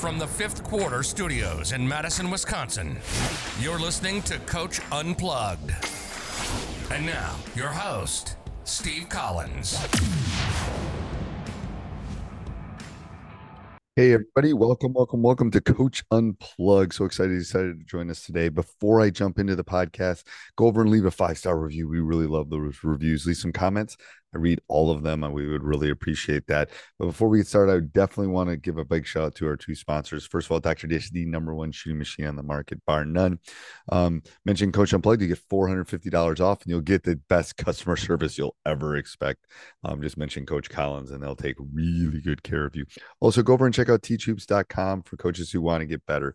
From the fifth quarter studios in Madison, Wisconsin, you're listening to Coach Unplugged. And now, your host, Steve Collins. Hey, everybody. Welcome, welcome, welcome to Coach Unplugged. So excited decided to join us today. Before I jump into the podcast, go over and leave a five star review. We really love those reviews. Leave some comments. I read all of them and we would really appreciate that. But before we get started, I definitely want to give a big shout out to our two sponsors. First of all, Dr. Dish, the number one shooting machine on the market, bar none. Um, mention Coach Unplugged, you get $450 off and you'll get the best customer service you'll ever expect. Um, just mention Coach Collins and they'll take really good care of you. Also, go over and check out teachhoops.com for coaches who want to get better.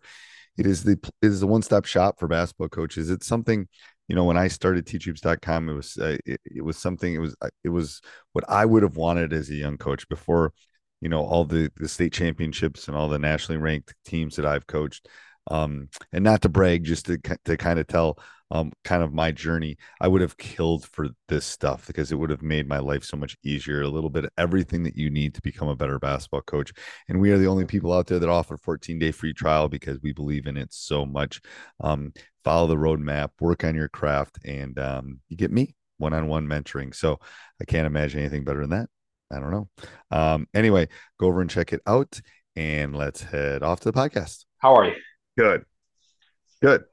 It is the it is the one stop shop for basketball coaches. It's something you know when i started teachhoops.com it was uh, it, it, was something it was uh, it was what i would have wanted as a young coach before you know all the the state championships and all the nationally ranked teams that i've coached um and not to brag just to to kind of tell um, kind of my journey, I would have killed for this stuff because it would have made my life so much easier. A little bit of everything that you need to become a better basketball coach. And we are the only people out there that offer 14 day free trial because we believe in it so much. Um, follow the roadmap, work on your craft, and um, you get me one on one mentoring. So I can't imagine anything better than that. I don't know. Um, anyway, go over and check it out and let's head off to the podcast. How are you? Good. Good.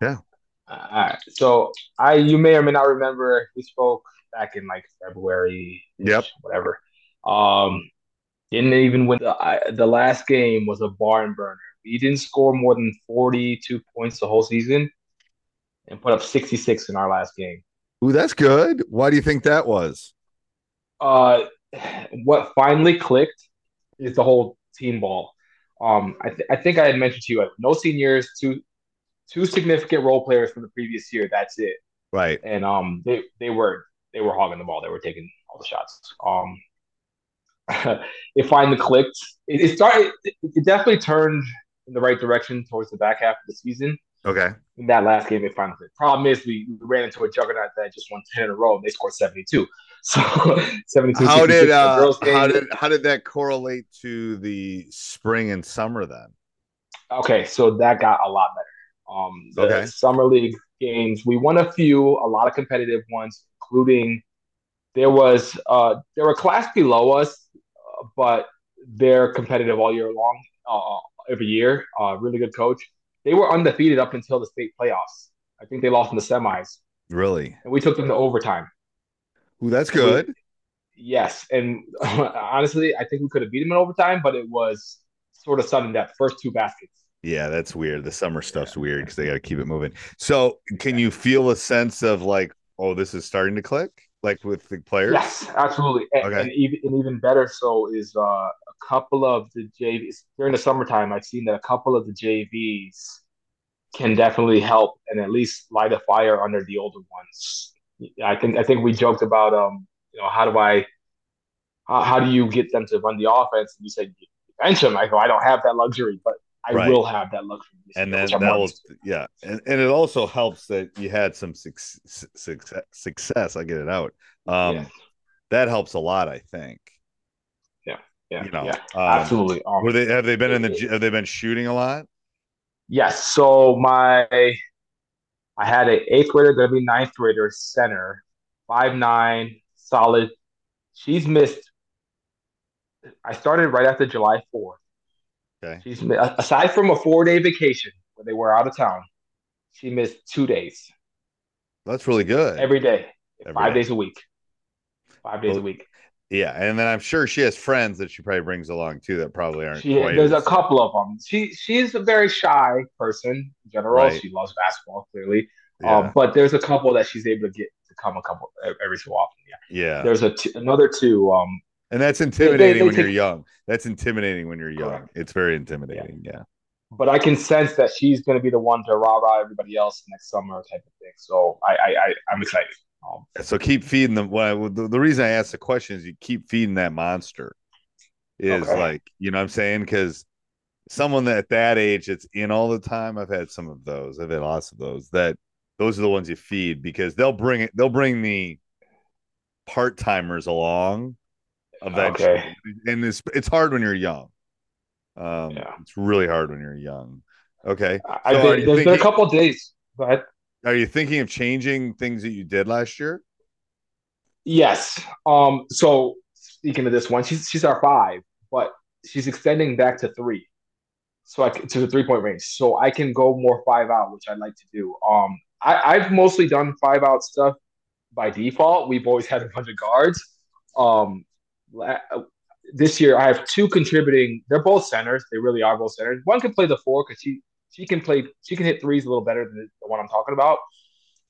Yeah. All right. So I, you may or may not remember, we spoke back in like February. Yep. Whatever. Um, didn't even win. The, I, the last game was a barn burner. He didn't score more than forty-two points the whole season, and put up sixty-six in our last game. Ooh, that's good. Why do you think that was? Uh, what finally clicked is the whole team ball. Um, I, th- I think I had mentioned to you, uh, no seniors, two two significant role players from the previous year. That's it. Right. And um, they they were they were hogging the ball. They were taking all the shots. Um, it finally clicked. It, it started. It, it, definitely turned in the right direction towards the back half of the season. Okay. In that last game, it finally clicked. Problem is, we, we ran into a juggernaut that just won ten in a row, and they scored seventy two. So seventy two. How did uh, how did how did that correlate to the spring and summer then? Okay, so that got a lot better. Um, the okay. summer league games, we won a few, a lot of competitive ones, including there was uh, there were class below us, uh, but they're competitive all year long, uh, every year. Uh, really good coach. They were undefeated up until the state playoffs. I think they lost in the semis. Really? And we took them to overtime. Ooh, that's good. We, yes, and honestly, I think we could have beat them in overtime, but it was sort of sudden death. First two baskets. Yeah, that's weird. The summer stuff's yeah. weird because they got to keep it moving. So, can you feel a sense of like, oh, this is starting to click, like with the players? Yes, absolutely. And, okay. and even and even better so is uh, a couple of the JVs during the summertime. I've seen that a couple of the JVs can definitely help and at least light a fire under the older ones. I think I think we joked about um, you know, how do I, how, how do you get them to run the offense? And you said bench them. I go, I don't have that luxury, but I right. will have that luxury. And then that was yeah, and, and it also helps that you had some success. Success, I get it out. Um, yeah. That helps a lot, I think. Yeah, yeah, you know, yeah, um, absolutely. Um, were they have they been in the have they been shooting a lot? Yes. So my, I had an eighth grader, gonna be ninth grader, center, five nine, solid. She's missed. I started right after July fourth Okay. She's aside from a four day vacation where they were out of town, she missed two days. That's really good. Every day, Every five day. days a week. Five days well, a week. Yeah, and then I'm sure she has friends that she probably brings along too that probably aren't. She, there's as... a couple of them. She she's a very shy person in general. Right. She loves basketball clearly, yeah. um, but there's a couple that she's able to get to come a couple every so often. Yeah, yeah. There's a t- another two. Um, And that's intimidating they, they, they when take... you're young. That's intimidating when you're young. Correct. It's very intimidating. Yeah. yeah. But I can sense that she's going to be the one to rah rah everybody else next summer type of thing. So I I, I I'm excited. Um, so keep feeding them. Well, the, the reason I asked the question is you keep feeding that monster. Is okay. like you know what I'm saying because someone that at that age it's in all the time. I've had some of those. I've had lots of those. That those are the ones you feed because they'll bring it. They'll bring the part timers along eventually, okay. and it's it's hard when you're young. Um, yeah. it's really hard when you're young. Okay, I so there's thinking, been a couple days. Go ahead. Are you thinking of changing things that you did last year? Yes. Um. So speaking of this one, she's she's our five, but she's extending back to three so I to the three point range. So I can go more five out, which I like to do. Um, I, I've mostly done five out stuff by default. We've always had a bunch of guards. Um, this year I have two contributing. They're both centers. They really are both centers. One can play the four because she she can play. She can hit threes a little better than the one I'm talking about.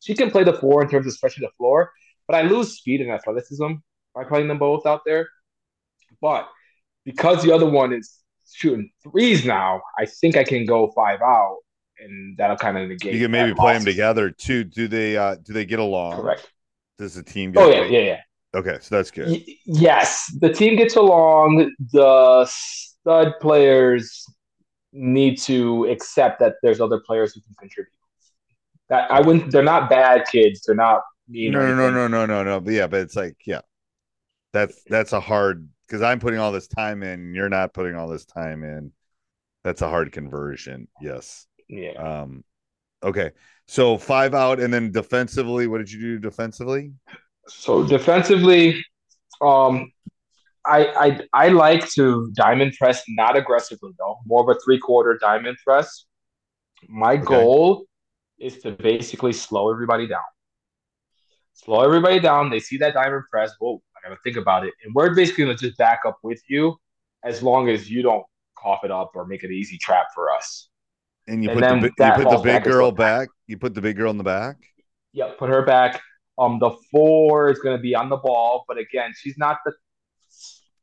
She can play the four in terms of stretching the floor, but I lose speed and athleticism by playing them both out there. But because the other one is shooting threes now, I think I can go five out, and that'll kind of negate. You can maybe play them together too. Do they? uh Do they get along? Correct. Does the team? oh yeah, yeah, yeah. Okay, so that's good. Y- yes, the team gets along. The stud players need to accept that there's other players who can contribute. That I wouldn't. They're not bad kids. They're not. No, no, no, no, no, no, no. But yeah, but it's like yeah, that's that's a hard because I'm putting all this time in, you're not putting all this time in. That's a hard conversion. Yes. Yeah. Um, okay. So five out, and then defensively, what did you do defensively? So defensively, um, I I I like to diamond press, not aggressively though, more of a three quarter diamond press. My okay. goal is to basically slow everybody down. Slow everybody down. They see that diamond press. Whoa, I gotta think about it. And we're basically gonna just back up with you as long as you don't cough it up or make it an easy trap for us. And you and put the you put the big girl back. You put the big girl in the back. Yeah, put her back. Um, the four is gonna be on the ball, but again, she's not the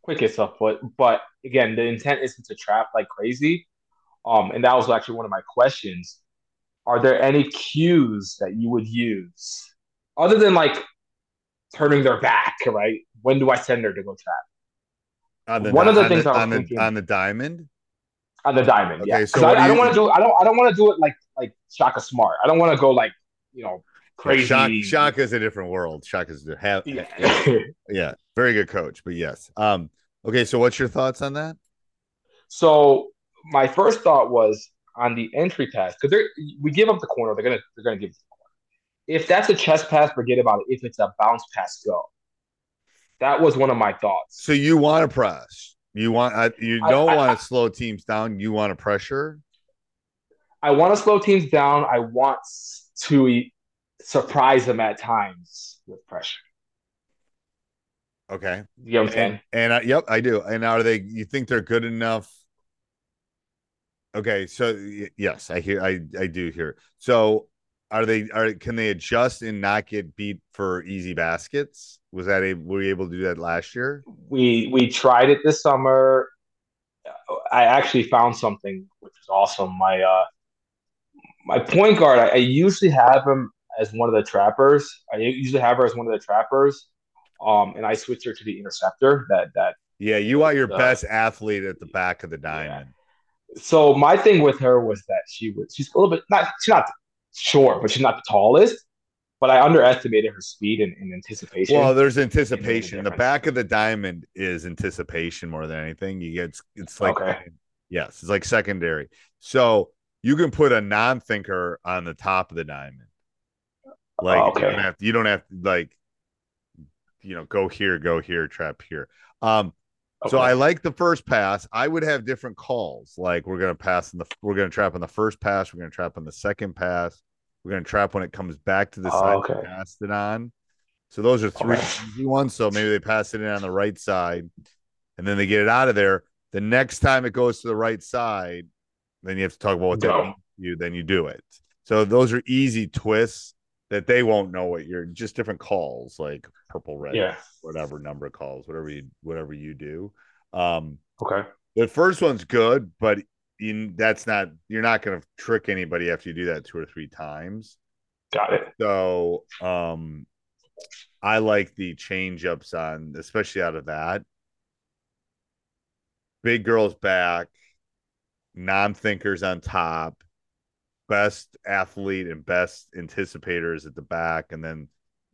quickest of foot. But again, the intent isn't to trap like crazy. Um, and that was actually one of my questions. Are there any cues that you would use other than like turning their back, right? When do I send her to go trap? On the, One of the things the, on, the, on the diamond. On the diamond, okay, yeah. So I, I, don't want to do. I don't. I don't want to do it like like Shaka Smart. I don't want to go like you know crazy. Shaka, Shaka's a different world. Shaka's a have, yeah. yeah, very good coach. But yes. Um. Okay. So what's your thoughts on that? So my first thought was on the entry pass because they're we give up the corner. They're gonna they're gonna give if that's a chest pass, forget about it. If it's a bounce pass, go. That was one of my thoughts. So you want to press? You want? You don't want to slow teams down. You want to pressure? I want to slow teams down. I want to surprise them at times with pressure. Okay. You know what I'm saying? And, and yep, I do. And are they? You think they're good enough? Okay, so yes, I hear. I I do hear. So are they are can they adjust and not get beat for easy baskets? Was that a were you able to do that last year? We we tried it this summer. I actually found something which is awesome. My uh my point guard, I, I usually have him as one of the trappers. I usually have her as one of the trappers. Um, and I switched her to the interceptor. That that yeah, you are your best athlete at the back of the diamond. Yeah. So my thing with her was that she was she's a little bit not she's not short, but she's not the tallest. But I underestimated her speed and, and anticipation. Well, there's anticipation. The back of the diamond is anticipation more than anything. You get it's, it's like okay. yes, it's like secondary. So you can put a non-thinker on the top of the diamond. Like oh, okay. you don't have to, you don't have to like you know go here, go here, trap here. Um, Okay. So I like the first pass. I would have different calls. Like we're gonna pass in the we're gonna trap on the first pass, we're gonna trap on the second pass, we're gonna trap when it comes back to the oh, side okay. passed it on. So those are three okay. easy ones. So maybe they pass it in on the right side and then they get it out of there. The next time it goes to the right side, then you have to talk about what that means you, then you do it. So those are easy twists that they won't know what you're just different calls like purple red yeah. whatever number of calls whatever you whatever you do. Um okay. the first one's good but you, that's not you're not going to trick anybody after you do that two or three times. Got it. So um i like the change ups on especially out of that. Big girls back non-thinkers on top best athlete and best anticipators at the back, and then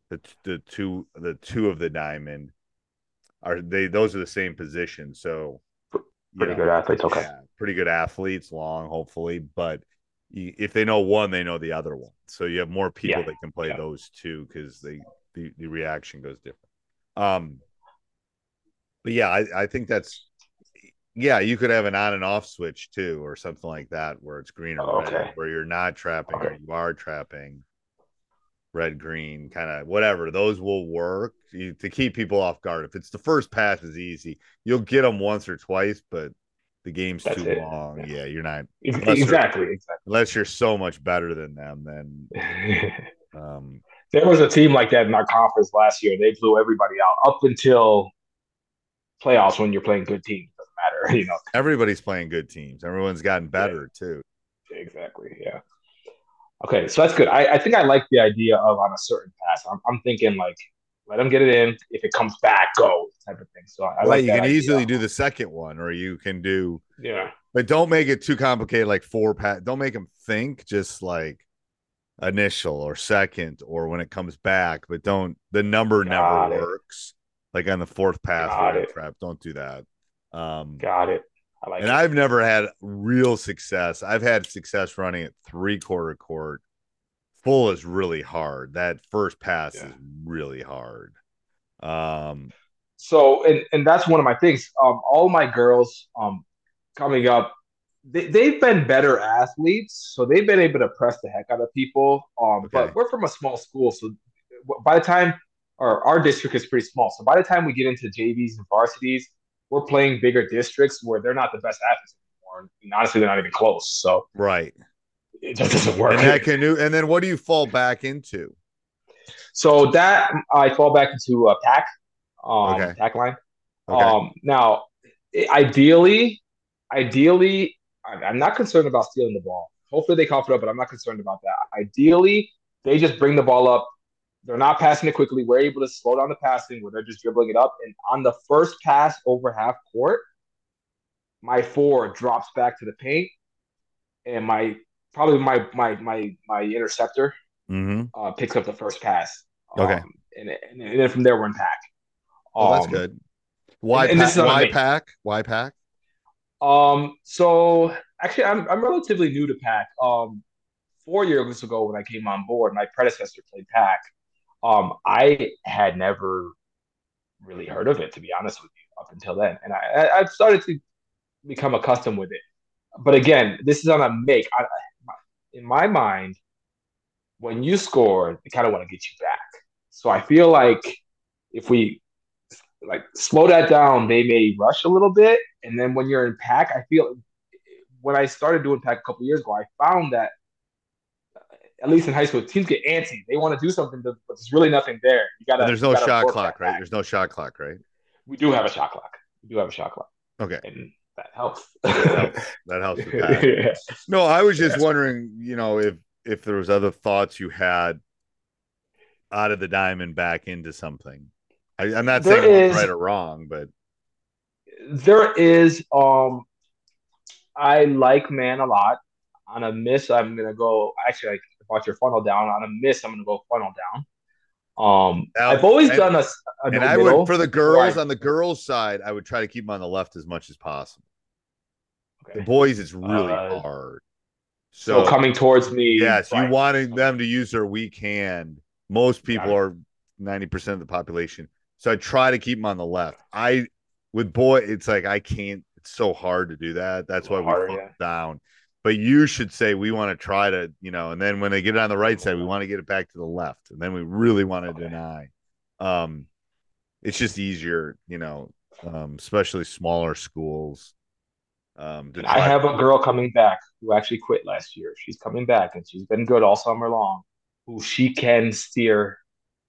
the the two the two of the diamond are they those are the same position. So pretty know, good athletes. Okay, yeah, pretty good athletes, long hopefully, but if they know one, they know the other one. So you have more people yeah. that can play yeah. those two because they the, the reaction goes different. Um, but yeah, I, I think that's yeah, you could have an on and off switch too, or something like that, where it's green or oh, okay. red, where you're not trapping okay. or you are trapping red, green, kind of whatever. Those will work you, to keep people off guard. If it's the first pass is easy, you'll get them once or twice, but the game's That's too it. long. Yeah. yeah. you're not exactly, exactly. Unless you're so much better than them, then. um, there was a team like that in our conference last year. They blew everybody out up until playoffs when you're playing good teams matter. You know, everybody's playing good teams. Everyone's gotten better yeah. too. Exactly. Yeah. Okay, so that's good. I, I think I like the idea of on a certain pass. I'm, I'm thinking like let them get it in. If it comes back, go type of thing. So I, well, like you can idea. easily do the second one, or you can do yeah. But don't make it too complicated. Like four pass. Don't make them think. Just like initial or second, or when it comes back. But don't the number Got never it. works. Like on the fourth pass, trap. Don't do that. Um, Got it. I like and it. I've never had real success. I've had success running at three quarter court. Full is really hard. That first pass yeah. is really hard. Um, so and and that's one of my things. Um, all my girls um coming up, they, they've been better athletes, so they've been able to press the heck out of people. Um, okay. but we're from a small school, so by the time our our district is pretty small, so by the time we get into JVs and varsities, we're playing bigger districts where they're not the best athletes anymore. And honestly, they're not even close. So right, it just doesn't work. And that. And then what do you fall back into? So that I fall back into a pack, um, okay. pack line. Okay. Um, now, ideally, ideally, I'm not concerned about stealing the ball. Hopefully, they cough it up, but I'm not concerned about that. Ideally, they just bring the ball up they're not passing it quickly. We're able to slow down the passing where they're just dribbling it up. And on the first pass over half court, my four drops back to the paint, and my probably my my my my interceptor mm-hmm. uh, picks up the first pass. Okay, um, and, and, and, then from there we're in pack. Oh, um, that's good. Why and, pack? why pack? Why pack? Um. So actually, I'm I'm relatively new to pack. Um, four years ago when I came on board, my predecessor played pack. Um, I had never really heard of it, to be honest with you, up until then, and I, I've started to become accustomed with it. But again, this is on a make. I, in my mind, when you score, they kind of want to get you back. So I feel like if we like slow that down, they may rush a little bit, and then when you're in pack, I feel when I started doing pack a couple years ago, I found that at least in high school, teams get antsy. They want to do something, but there's really nothing there. You got. There's no shot clock, right? Back. There's no shot clock, right? We do have a shot clock. We do have a shot clock. Okay. And that helps. that helps. That helps with that. yeah. No, I was just yeah. wondering, you know, if if there was other thoughts you had out of the diamond back into something. I, am not there saying is, right or wrong, but there is. Um, I like man a lot. On a miss, I'm gonna go. Actually, like watch your funnel down. On a miss, I'm going to go funnel down. Um, now, I've always and, done a, a and I would for the girls on the girls side, I would try to keep them on the left as much as possible. Okay. The boys, it's really uh, hard. So, so, coming towards me, yes, right. you wanted them to use their weak hand. Most people are ninety percent of the population, so I try to keep them on the left. I with boy, it's like I can't. It's so hard to do that. That's why we yeah. down but you should say we want to try to, you know, and then when they get it on the right side, we want to get it back to the left, and then we really want to okay. deny. Um, it's just easier, you know, um, especially smaller schools. Um, I have a girl coming back who actually quit last year. She's coming back, and she's been good all summer long. who she can steer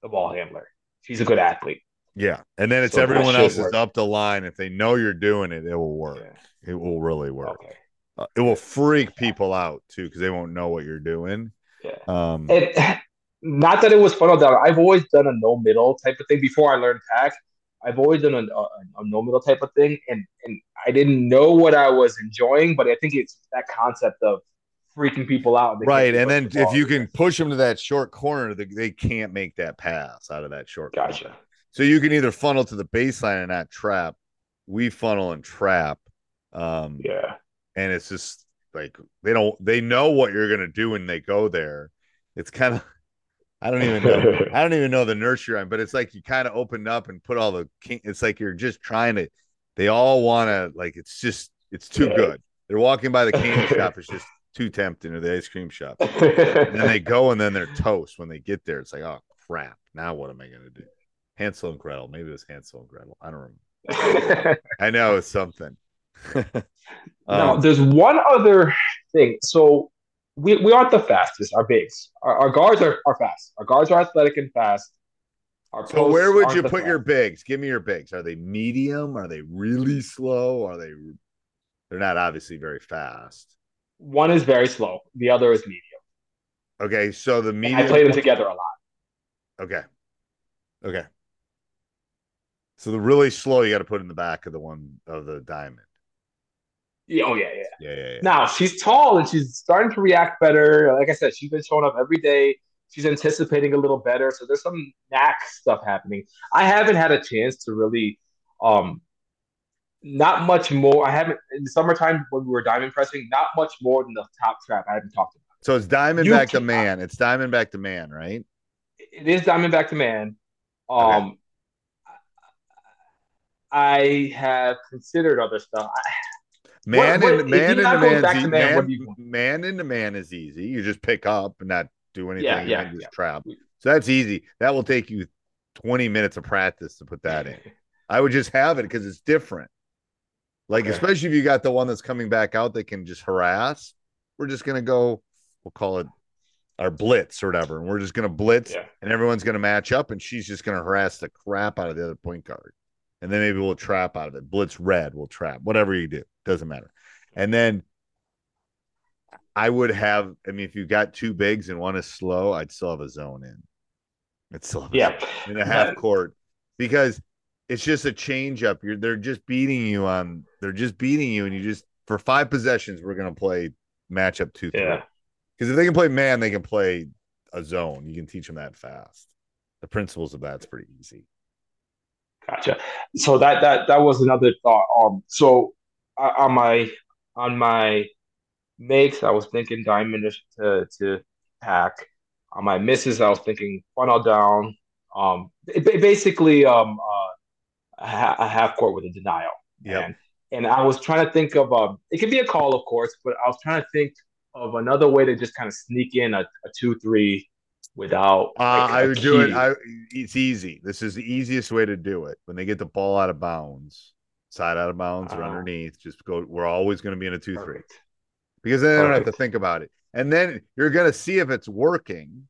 the ball handler. She's a good athlete. Yeah, and then it's so everyone else is up the line. If they know you're doing it, it will work. Yeah. It will really work. Okay. Uh, it will freak people out too because they won't know what you're doing. Yeah. Um, and not that it was funnel down. I've always done a no middle type of thing before I learned tack. I've always done a, a, a, no middle type of thing, and and I didn't know what I was enjoying, but I think it's that concept of freaking people out. Right, and then the if you can push them to that short corner, they, they can't make that pass out of that short. Gotcha. Corner. So you can either funnel to the baseline and not trap. We funnel and trap. Um, yeah, and it's just like they don't they know what you're gonna do when they go there. It's kind of I don't even know. I don't even know the nursery rhyme, but it's like you kind of opened up and put all the king. It's like you're just trying to. They all want to like. It's just it's too good. They're walking by the candy shop. It's just too tempting, or the ice cream shop. and then they go, and then they're toast when they get there. It's like, oh crap! Now what am I gonna do? Hansel and Gretel. Maybe it was Hansel and Gretel. I don't remember. I know it's something. Um, now, there's one other thing. So we, we aren't the fastest. Our bigs, our, our guards are, are fast. Our guards are athletic and fast. Our so where would you put fast. your bigs? Give me your bigs. Are they medium? Are they really slow? Are they? They're not obviously very fast. One is very slow. The other is medium. Okay, so the medium. I play them together a lot. Okay. Okay. So the really slow, you got to put in the back of the one of the diamond. Yeah, oh yeah, yeah, yeah, yeah, yeah. Now she's tall and she's starting to react better. Like I said, she's been showing up every day. She's anticipating a little better. So there's some knack stuff happening. I haven't had a chance to really, um, not much more. I haven't in the summertime when we were diamond pressing. Not much more than the top trap. I haven't talked about. So it's diamond you back to man. It's diamond back to man, right? It is diamond back to man. Um, okay. I have considered other stuff. I, Man what, what, man into man, man, man into man is easy. You just pick up and not do anything yeah, yeah, just yeah. trap. So that's easy. That will take you 20 minutes of practice to put that in. I would just have it because it's different. Like, okay. especially if you got the one that's coming back out that can just harass, we're just gonna go, we'll call it our blitz or whatever. And we're just gonna blitz yeah. and everyone's gonna match up and she's just gonna harass the crap out of the other point guard. And then maybe we'll trap out of it. Blitz red, we'll trap, whatever you do. Doesn't matter. And then I would have, I mean, if you got two bigs and one is slow, I'd still have a zone in. It's still yeah in a half court because it's just a change up. You're they're just beating you on they're just beating you, and you just for five possessions, we're gonna play matchup two, three. Yeah. Because if they can play man, they can play a zone. You can teach them that fast. The principles of that's pretty easy. Gotcha. So that that that was another thought. Um, so on my on my makes, I was thinking diamond to to pack. On my misses, I was thinking funnel down. Um, it, basically, um, uh, a, half court with a denial. Yeah. And, and I was trying to think of um, it could be a call, of course, but I was trying to think of another way to just kind of sneak in a, a two three without. Uh, like, I would key. do it. I, it's easy. This is the easiest way to do it. When they get the ball out of bounds, side out of bounds uh, or underneath. Just go. We're always going to be in a two three because then they don't have to think about it, and then you're going to see if it's working.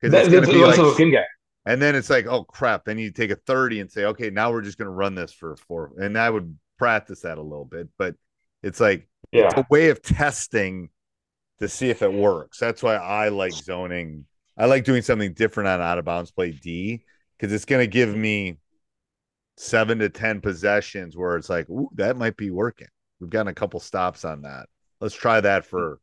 Because it's be like, and then it's like, oh crap! Then you take a thirty and say, okay, now we're just going to run this for four. And I would practice that a little bit, but it's like yeah. it's a way of testing to see if it works. That's why I like zoning. I like doing something different on out of bounds play D because it's going to give me seven to 10 possessions where it's like, ooh, that might be working. We've gotten a couple stops on that. Let's try that for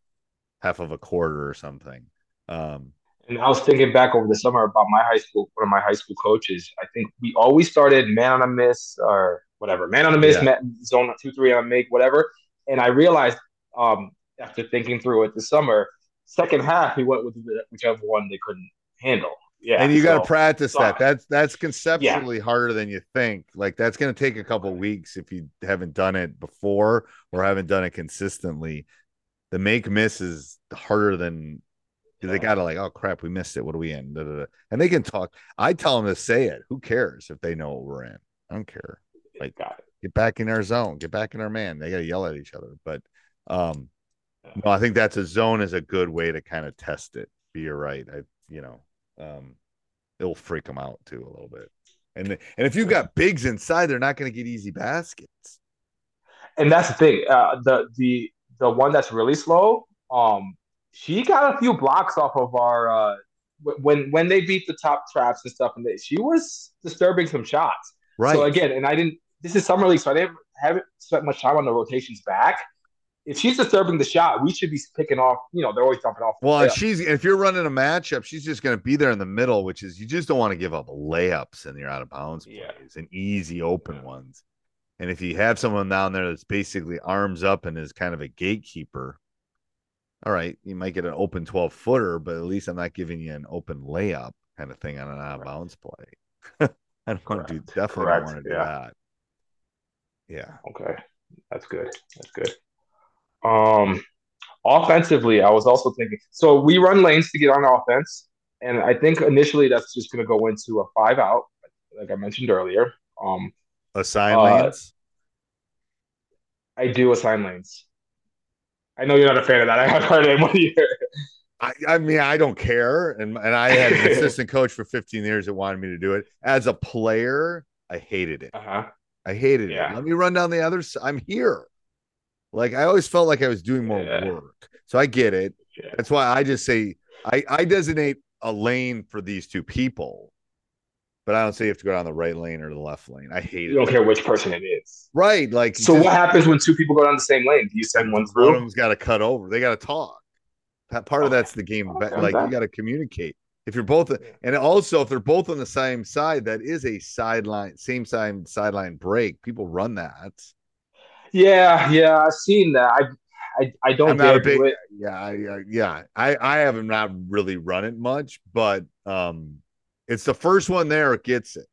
half of a quarter or something. Um, and I was thinking back over the summer about my high school, one of my high school coaches. I think we always started man on a miss or whatever, man on a miss, yeah. zone two, three on a make, whatever. And I realized um, after thinking through it this summer, second half, he went with whichever one they couldn't handle. Yeah and you so, got to practice that that's that's conceptually yeah. harder than you think. Like that's going to take a couple weeks if you haven't done it before or haven't done it consistently. The make miss is harder than yeah. they got to like oh crap we missed it. What are we in da, da, da. and they can talk. I tell them to say it. Who cares if they know what we're in? I don't care. Like get back in our zone. Get back in our man. They got to yell at each other. But um no i think that's a zone is a good way to kind of test it you're right. I you know, um, it'll freak them out too a little bit. And and if you've got bigs inside, they're not going to get easy baskets. And that's the thing. Uh, the the the one that's really slow, um, she got a few blocks off of our uh, when when they beat the top traps and stuff, and they, she was disturbing some shots. Right. So again, and I didn't. This is summer league, so I didn't haven't spent much time on the rotations back if she's disturbing the shot, we should be picking off. You know, they're always dumping off. Well, and she's if you're running a matchup, she's just going to be there in the middle, which is you just don't want to give up layups and you're out of bounds yeah. plays and easy open yeah. ones. And if you have someone down there that's basically arms up and is kind of a gatekeeper, all right, you might get an open 12 footer, but at least I'm not giving you an open layup kind of thing on an out of bounds play. I don't want to do definitely Correct. don't want to do yeah. that. Yeah. Okay. That's good. That's good. Um, offensively, I was also thinking. So we run lanes to get on offense, and I think initially that's just going to go into a five out, like I mentioned earlier. Um, assign uh, lanes. I do assign lanes. I know you're not a fan of that. I have heard it one year. I, I mean, I don't care, and and I had an assistant coach for 15 years that wanted me to do it. As a player, I hated it. Uh-huh. I hated yeah. it. Let me run down the other side. I'm here. Like I always felt like I was doing more yeah. work. So I get it. Yeah. That's why I just say I, I designate a lane for these two people, but I don't say you have to go down the right lane or the left lane. I hate it. You don't care which person it is. Right. Like So just, what happens when two people go down the same lane? Do you send one through? One of them's gotta cut over. They gotta talk. Part of that's the game. Like you gotta communicate. If you're both and also if they're both on the same side, that is a sideline, same side sideline break. People run that. Yeah, yeah, I've seen that. I I, I don't I'm not a big, yeah, I, yeah. I I haven't not really run it much, but um, it's the first one there it gets it.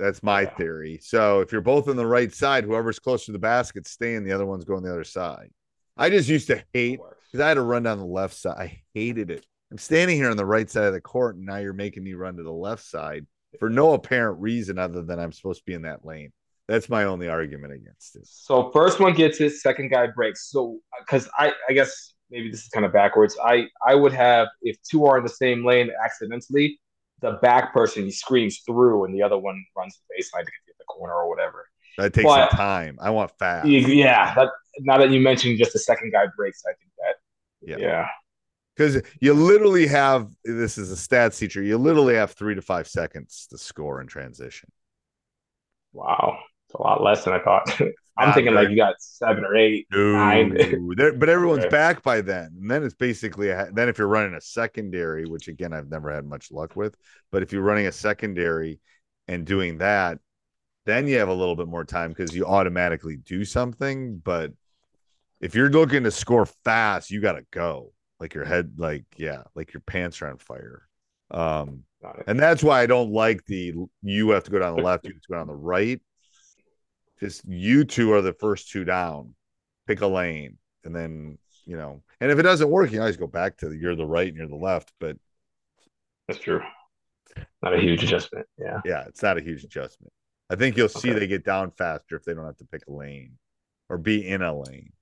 That's my yeah. theory. So if you're both on the right side, whoever's closer to the basket, staying. The other one's going the other side. I just used to hate because I had to run down the left side. I hated it. I'm standing here on the right side of the court, and now you're making me run to the left side for no apparent reason other than I'm supposed to be in that lane. That's my only argument against it. So first one gets it, second guy breaks. So because I, I guess maybe this is kind of backwards. I, I would have if two are in the same lane accidentally, the back person he screams through and the other one runs the baseline to get to the corner or whatever. That takes but, some time. I want fast. Yeah. That, now that you mentioned just the second guy breaks, I think that yeah. Yeah. Because you literally have this is a stats teacher. You literally have three to five seconds to score in transition. Wow. It's a lot less than I thought. I'm thinking like you got seven or eight, no, but everyone's okay. back by then, and then it's basically a, then if you're running a secondary, which again I've never had much luck with, but if you're running a secondary and doing that, then you have a little bit more time because you automatically do something. But if you're looking to score fast, you got to go like your head, like yeah, like your pants are on fire. Um, and that's why I don't like the you have to go down the left, you have to go down the right just you two are the first two down. Pick a lane, and then you know. And if it doesn't work, you always go back to the, you're the right and you're the left. But that's true. Not a huge adjustment. Yeah. Yeah, it's not a huge adjustment. I think you'll see okay. they get down faster if they don't have to pick a lane or be in a lane.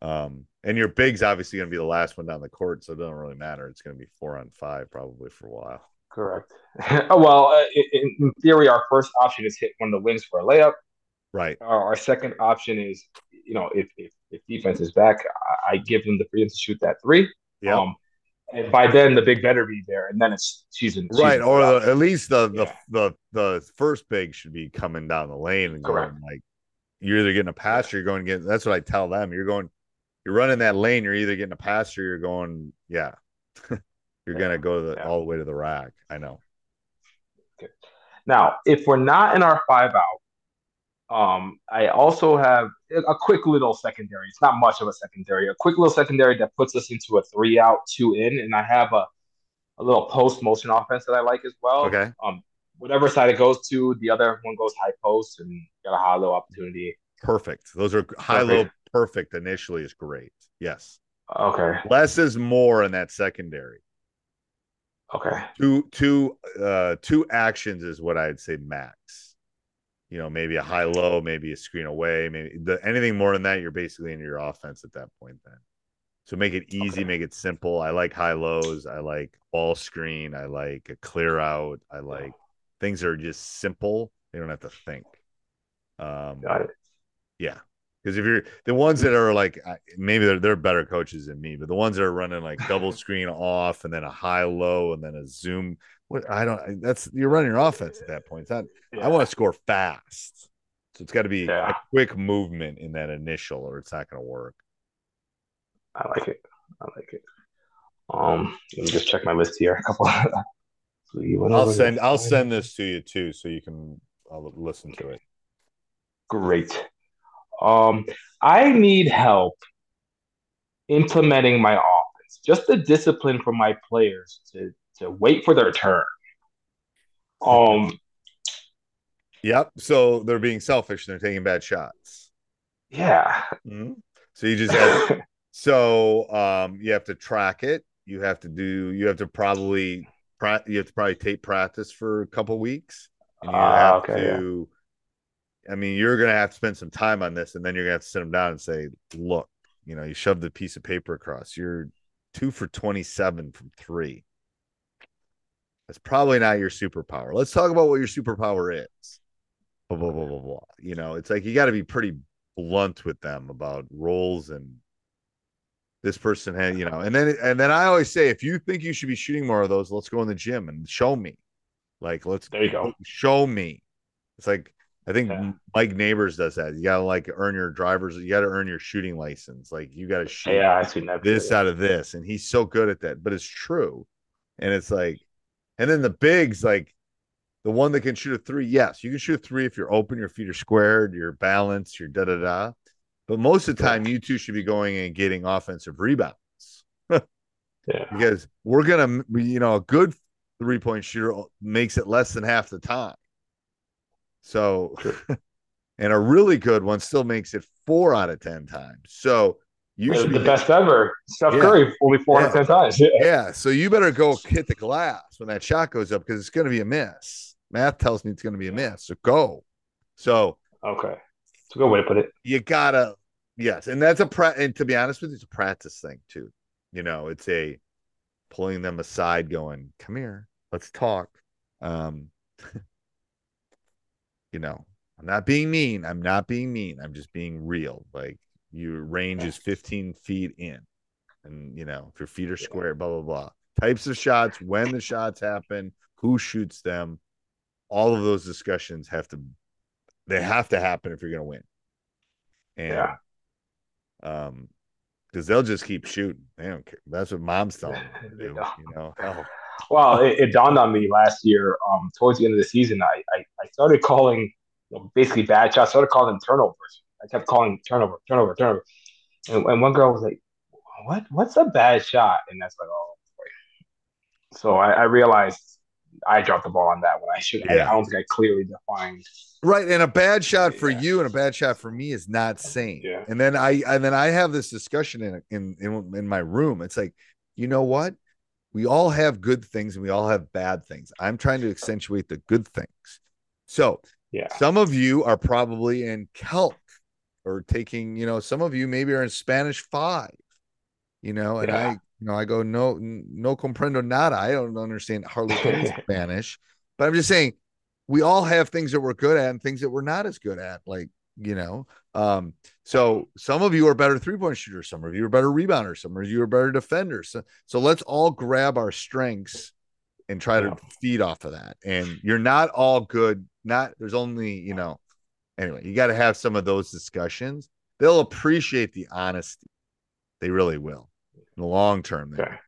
Um, and your big's obviously going to be the last one down the court, so it doesn't really matter. It's going to be four on five probably for a while. Correct. well, uh, in, in, theory, our first option is hit one of the wings for a layup. Right. Our, our, second option is, you know, if, if, if defense is back, I, I, give them the freedom to shoot that three. Yeah. Um, and by then the big better be there, and then it's season right, or the, at least the, yeah. the the the first big should be coming down the lane and Correct. going like you're either getting a pass or you're going to get. That's what I tell them. You're going, you're running that lane. You're either getting a pass or you're going, yeah, you're yeah. gonna go the, yeah. all the way to the rack. I know. Okay. Now, if we're not in our five out, um, I also have a quick little secondary. It's not much of a secondary. A quick little secondary that puts us into a three out, two in, and I have a a little post motion offense that I like as well. Okay. Um, whatever side it goes to, the other one goes high post and got a high low opportunity. Perfect. Those are high low perfect initially is great. Yes. Okay. Less is more in that secondary. Okay. Two two uh two actions is what I'd say max you know, maybe a high low, maybe a screen away, maybe the, anything more than that, you're basically in your offense at that point. Then, So make it easy, okay. make it simple. I like high lows. I like ball screen. I like a clear out. I like things that are just simple. They don't have to think. Um, Got it. Yeah, because if you're the ones that are like maybe they're they're better coaches than me, but the ones that are running like double screen off and then a high low and then a zoom, what I don't that's you're running your offense at that point. It's not. Yeah. I want to score fast, so it's got to be yeah. a quick movement in that initial, or it's not going to work. I like it. I like it. Um, let me just check my list here. A couple. I'll send. I'll send this to you too, so you can I'll listen to it. Great. Um, I need help implementing my offense. Just the discipline for my players to to wait for their turn. Um. Yep. So they're being selfish and they're taking bad shots. Yeah. Mm-hmm. So you just have so um you have to track it. You have to do. You have to probably you have to probably tape practice for a couple weeks. And you uh, have okay, to. Yeah. I mean, you're gonna have to spend some time on this, and then you're gonna have to sit them down and say, "Look, you know, you shoved a piece of paper across. You're two for twenty-seven from three. That's probably not your superpower. Let's talk about what your superpower is. Blah blah blah blah blah. You know, it's like you got to be pretty blunt with them about roles and this person had, you know, and then and then I always say, if you think you should be shooting more of those, let's go in the gym and show me. Like, let's there you go. Show me. It's like I think yeah. Mike Neighbors does that. You gotta like earn your driver's, you gotta earn your shooting license. Like you gotta shoot yeah, I seen that this out of this. And he's so good at that, but it's true. And it's like, and then the bigs, like the one that can shoot a three, yes, you can shoot a three if you're open, your feet are squared, your balance, your da da da. But most of the time, you two should be going and getting offensive rebounds. yeah. Because we're gonna, you know, a good three point shooter makes it less than half the time. So, and a really good one still makes it four out of ten times. So you should the be best ever. Steph yeah. Curry only four yeah. out of ten times. Yeah. yeah. So you better go hit the glass when that shot goes up because it's going to be a miss. Math tells me it's going to be a miss. So go. So okay. It's a good way to put it. You gotta, yes, and that's a pra- and to be honest with you, it's a practice thing too. You know, it's a pulling them aside, going, "Come here, let's talk." Um, you know, I'm not being mean. I'm not being mean. I'm just being real. Like your range is 15 feet in, and you know, if your feet are square, blah blah blah. Types of shots, when the shots happen, who shoots them, all of those discussions have to they have to happen if you're to win. And, yeah. Um, because they'll just keep shooting. They don't care. That's what mom's telling them to do. you know. Well, it, it, dawned on me last year. Um, towards the end of the season, I I, I started calling you know, basically bad shots. I started calling them turnovers. I kept calling turnover, turnover, turnover. And, and one girl was like, "What? What's a bad shot?" And that's like, "Oh." Boy. So I, I realized I dropped the ball on that one. I should. Yeah. I, I, don't think I clearly defined. Right, and a bad shot for yeah. you and a bad shot for me is not same. Yeah. And then I and then I have this discussion in in in, in my room. It's like, you know what? We all have good things and we all have bad things. I'm trying to accentuate the good things. So, yeah. Some of you are probably in Calc or taking, you know, some of you maybe are in Spanish 5. You know, and yeah. I you know, I go, no, no comprendo nada. I don't understand hardly any Spanish, but I'm just saying we all have things that we're good at and things that we're not as good at. Like, you know, um, so some of you are better three point shooters, some of you are better rebounders, some of you are better defenders. So, so let's all grab our strengths and try to feed off of that. And you're not all good. Not there's only, you know, anyway, you got to have some of those discussions. They'll appreciate the honesty. They really will in the long term there.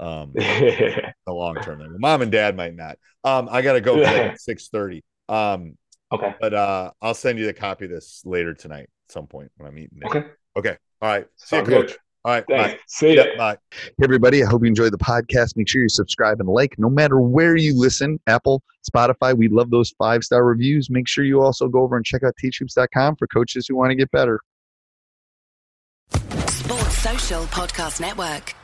Um, the long term there. Mom and dad might not. Um, I gotta go at six thirty. Um, okay, but uh, I'll send you the copy of this later tonight at some point when I'm eating. It. Okay. Okay. All right. See Sounds you, coach. Good. All right. Thanks. Bye. See you. bye. Hey, everybody. I hope you enjoyed the podcast. Make sure you subscribe and like no matter where you listen Apple, Spotify. We love those five star reviews. Make sure you also go over and check out teachhoops.com for coaches who want to get better. Sports Social Podcast Network.